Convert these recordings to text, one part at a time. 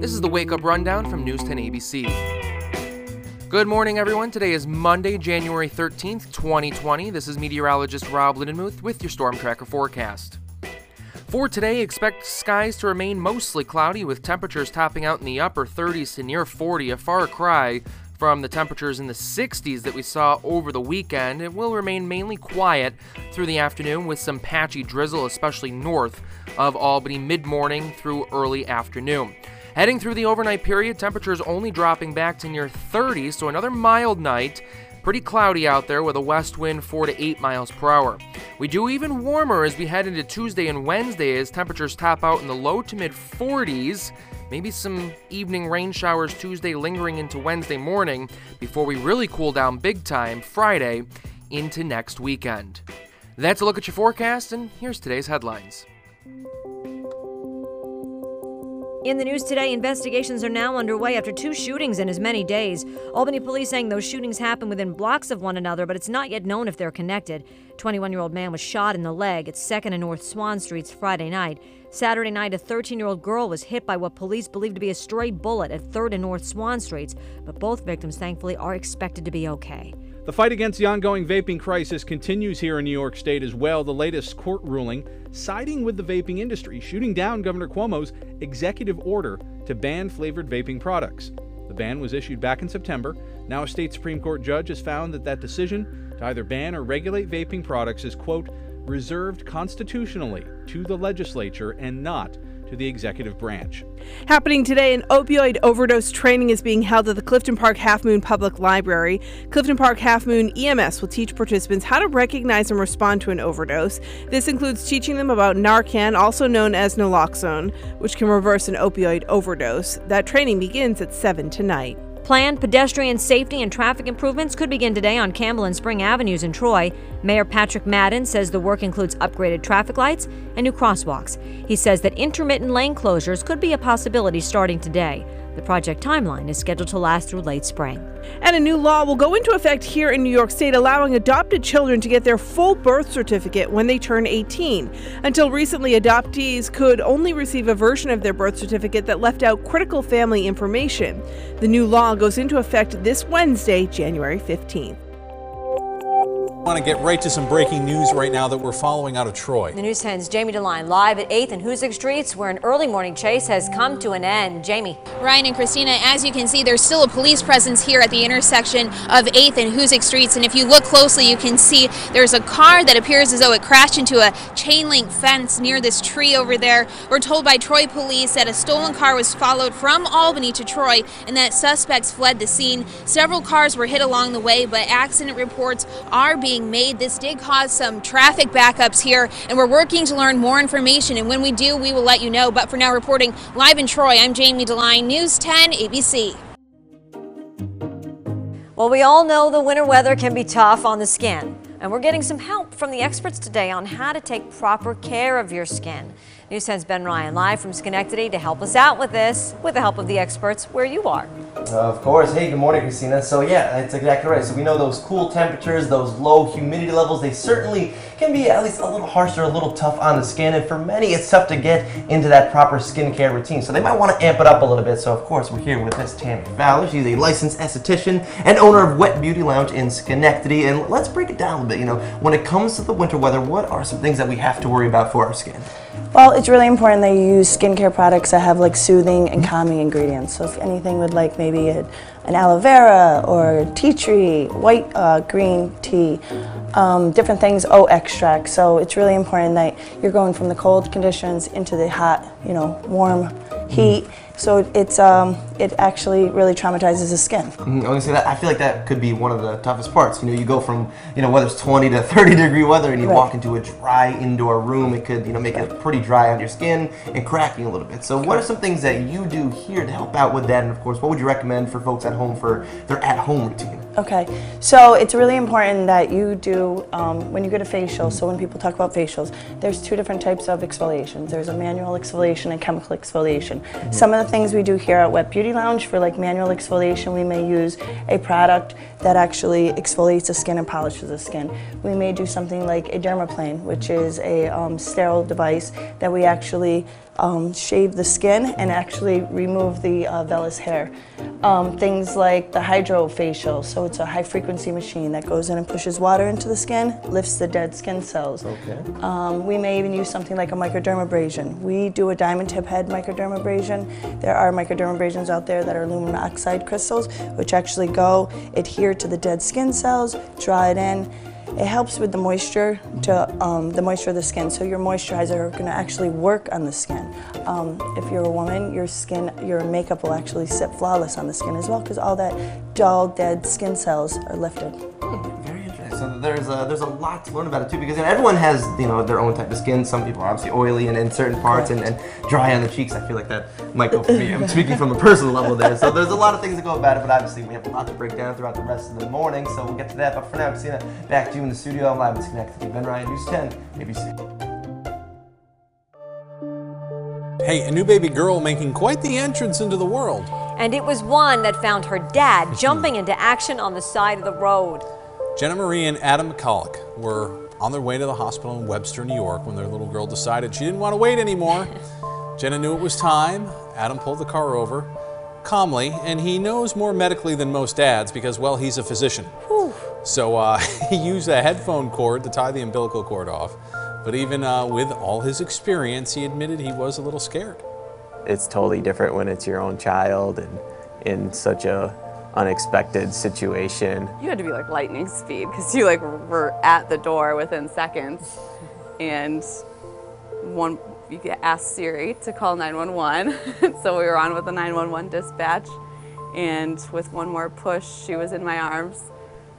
This is the Wake Up Rundown from News 10 ABC. Good morning, everyone. Today is Monday, January 13th, 2020. This is meteorologist Rob Lindenmuth with your Storm Tracker forecast. For today, expect skies to remain mostly cloudy with temperatures topping out in the upper 30s to near 40, a far cry from the temperatures in the 60s that we saw over the weekend. It will remain mainly quiet through the afternoon with some patchy drizzle, especially north of Albany mid morning through early afternoon. Heading through the overnight period, temperatures only dropping back to near 30, so another mild night. Pretty cloudy out there with a west wind 4 to 8 miles per hour. We do even warmer as we head into Tuesday and Wednesday as temperatures top out in the low to mid 40s. Maybe some evening rain showers Tuesday lingering into Wednesday morning before we really cool down big time Friday into next weekend. That's a look at your forecast, and here's today's headlines. In the news today, investigations are now underway after two shootings in as many days. Albany police saying those shootings happened within blocks of one another, but it's not yet known if they're connected. 21 year old man was shot in the leg at 2nd and North Swan Streets Friday night. Saturday night, a 13 year old girl was hit by what police believe to be a stray bullet at 3rd and North Swan Streets, but both victims thankfully are expected to be okay. The fight against the ongoing vaping crisis continues here in New York State as well. The latest court ruling siding with the vaping industry, shooting down Governor Cuomo's executive order to ban flavored vaping products. The ban was issued back in September. Now, a state Supreme Court judge has found that that decision to either ban or regulate vaping products is, quote, reserved constitutionally to the legislature and not to the executive branch. Happening today, an opioid overdose training is being held at the Clifton Park Halfmoon Public Library. Clifton Park Halfmoon EMS will teach participants how to recognize and respond to an overdose. This includes teaching them about Narcan, also known as naloxone, which can reverse an opioid overdose. That training begins at 7 tonight. Planned pedestrian safety and traffic improvements could begin today on Campbell and Spring Avenues in Troy. Mayor Patrick Madden says the work includes upgraded traffic lights and new crosswalks. He says that intermittent lane closures could be a possibility starting today. The project timeline is scheduled to last through late spring. And a new law will go into effect here in New York State, allowing adopted children to get their full birth certificate when they turn 18. Until recently, adoptees could only receive a version of their birth certificate that left out critical family information. The new law goes into effect this Wednesday, January 15th. I want to get right to some breaking news right now that we're following out of Troy. The News 10's Jamie DeLine live at 8th and Hoosick Streets, where an early morning chase has come to an end. Jamie. Ryan and Christina, as you can see, there's still a police presence here at the intersection of 8th and Hoosick Streets. And if you look closely, you can see there's a car that appears as though it crashed into a chain link fence near this tree over there. We're told by Troy police that a stolen car was followed from Albany to Troy and that suspects fled the scene. Several cars were hit along the way, but accident reports are being being made. This did cause some traffic backups here, and we're working to learn more information. And when we do, we will let you know. But for now, reporting live in Troy, I'm Jamie DeLine, News 10 ABC. Well, we all know the winter weather can be tough on the skin, and we're getting some help from the experts today on how to take proper care of your skin. News 10's Ben Ryan live from Schenectady to help us out with this, with the help of the experts where you are. Of course. Hey, good morning, Christina. So yeah, that's exactly right. So we know those cool temperatures, those low humidity levels, they certainly can be at least a little harsh or a little tough on the skin. And for many, it's tough to get into that proper skincare routine. So they might want to amp it up a little bit. So of course, we're here with Miss Tammy Fowler. She's a licensed esthetician and owner of Wet Beauty Lounge in Schenectady. And let's break it down a little bit. You know, when it comes to the winter weather, what are some things that we have to worry about for our skin? Well, it's really important that you use skincare products that have like soothing and calming ingredients. So if anything with like maybe a, an aloe vera or tea tree, white uh, green tea, um, different things, oat extract. So it's really important that you're going from the cold conditions into the hot, you know, warm heat. So it's um, it actually really traumatizes the skin. Mm, I was gonna say that I feel like that could be one of the toughest parts. You know, you go from you know whether it's 20 to 30 degree weather, and you Right. walk into a dry indoor room. It could you know make it pretty dry on your skin and cracking a little bit. So what are some things that you do here to help out with that? And of course, what would you recommend for folks at home for their at home routine? Okay, so it's really important that you do um, when you get a facial. So when people talk about facials, there's two different types of exfoliations. There's a manual exfoliation and chemical exfoliation. Some of the things we do here at Wet Beauty Lounge for like manual exfoliation, we may use a product that actually exfoliates the skin and polishes the skin. We may do something like a dermaplane, which is a um, sterile device that we actually um, shave the skin and actually remove the uh, vellus hair. Um, things like the hydrofacial, so it's a high frequency machine that goes in and pushes water into the skin, lifts the dead skin cells. Okay. Um, we may even use something like a microdermabrasion. We do a diamond tip head microdermabrasion. There are microdermabrasions out there that are aluminum oxide crystals, which actually go adhere to the dead skin cells, draw it in. It helps with the moisture to um, the moisture of the skin. So your moisturizer are going to actually work on the skin. Um, if you're a woman, your skin, your makeup will actually sit flawless on the skin as well because all that dull, dead skin cells are lifted. Very interesting. So there's a, there's a lot to learn about it too because you know, everyone has you know their own type of skin. Some people are obviously oily and in certain parts and, and dry on the cheeks. I feel like that might go for me. I'm speaking from a personal level there. So there's a lot of things to go about it, but obviously we have a lot to break down throughout the rest of the morning. So we'll get to that. But for now, Christina, back to you in the studio. I'm live with Schenectady. Ben Ryan, News 10, ABC. Hey, a new baby girl making quite the entrance into the world. And it was one that found her dad jumping into action on the side of the road. Jenna Marie and Adam McCulloch were on their way to the hospital in Webster, New York, when their little girl decided she didn't want to wait anymore. Jenna knew it was time. Adam pulled the car over calmly, and he knows more medically than most dads because, well, he's a physician. So uh, he used a headphone cord to tie the umbilical cord off. But even uh, with all his experience, he admitted he was a little scared. it's totally different when it's your own child and in such a unexpected situation. You had to be like lightning speed because you like were at the door within seconds, and one you could ask Siri to call 911. so we were on with the 911 dispatch, and with one more push, she was in my arms.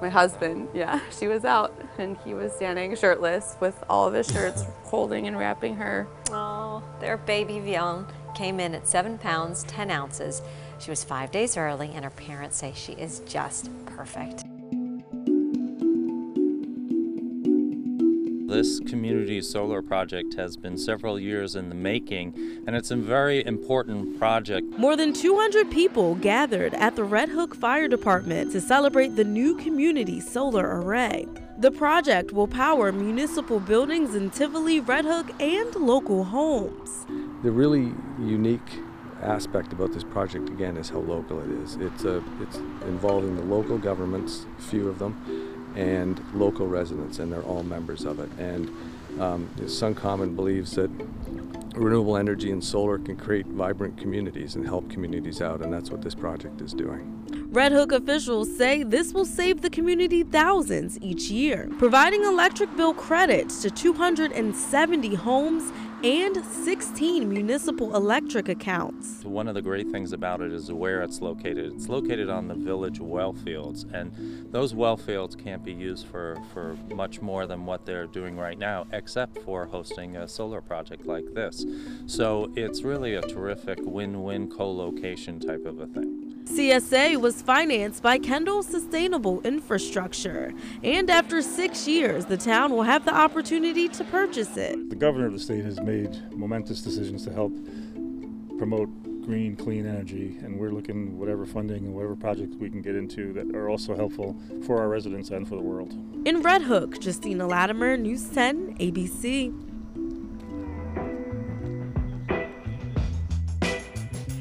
My husband, yeah, she was out, and he was standing shirtless with all of his shirts holding and wrapping her. Oh, their baby Vion came in at seven pounds, 10 ounces. She was five days early, and her parents say she is just perfect. This community solar project has been several years in the making, and it's a very important project. More than 200 people gathered at the Red Hook Fire Department to celebrate the new community solar array. The project will power municipal buildings in Tivoli, Red Hook, and local homes. The really unique aspect about this project again is how local it is. It's a it's involving the local governments, a few of them, and local residents, and they're all members of it. And um, SunCommon believes that renewable energy and solar can create vibrant communities and help communities out, and that's what this project is doing. Red Hook officials say this will save the community thousands each year, providing electric bill credits to 270 homes and 16 municipal electric accounts. One of the great things about it is where it's located. It's located on the village well fields, and those well fields can't be used for, for much more than what they're doing right now, except for hosting a solar project like this. So it's really a terrific win win co location type of a thing. CSA was financed by Kendall Sustainable Infrastructure, and after six years, the town will have the opportunity to purchase it. The governor of the state has made momentous decisions to help promote green, clean energy, and we're looking whatever funding and whatever projects we can get into that are also helpful for our residents and for the world. In Red Hook, Justina Latimer, News 10, ABC.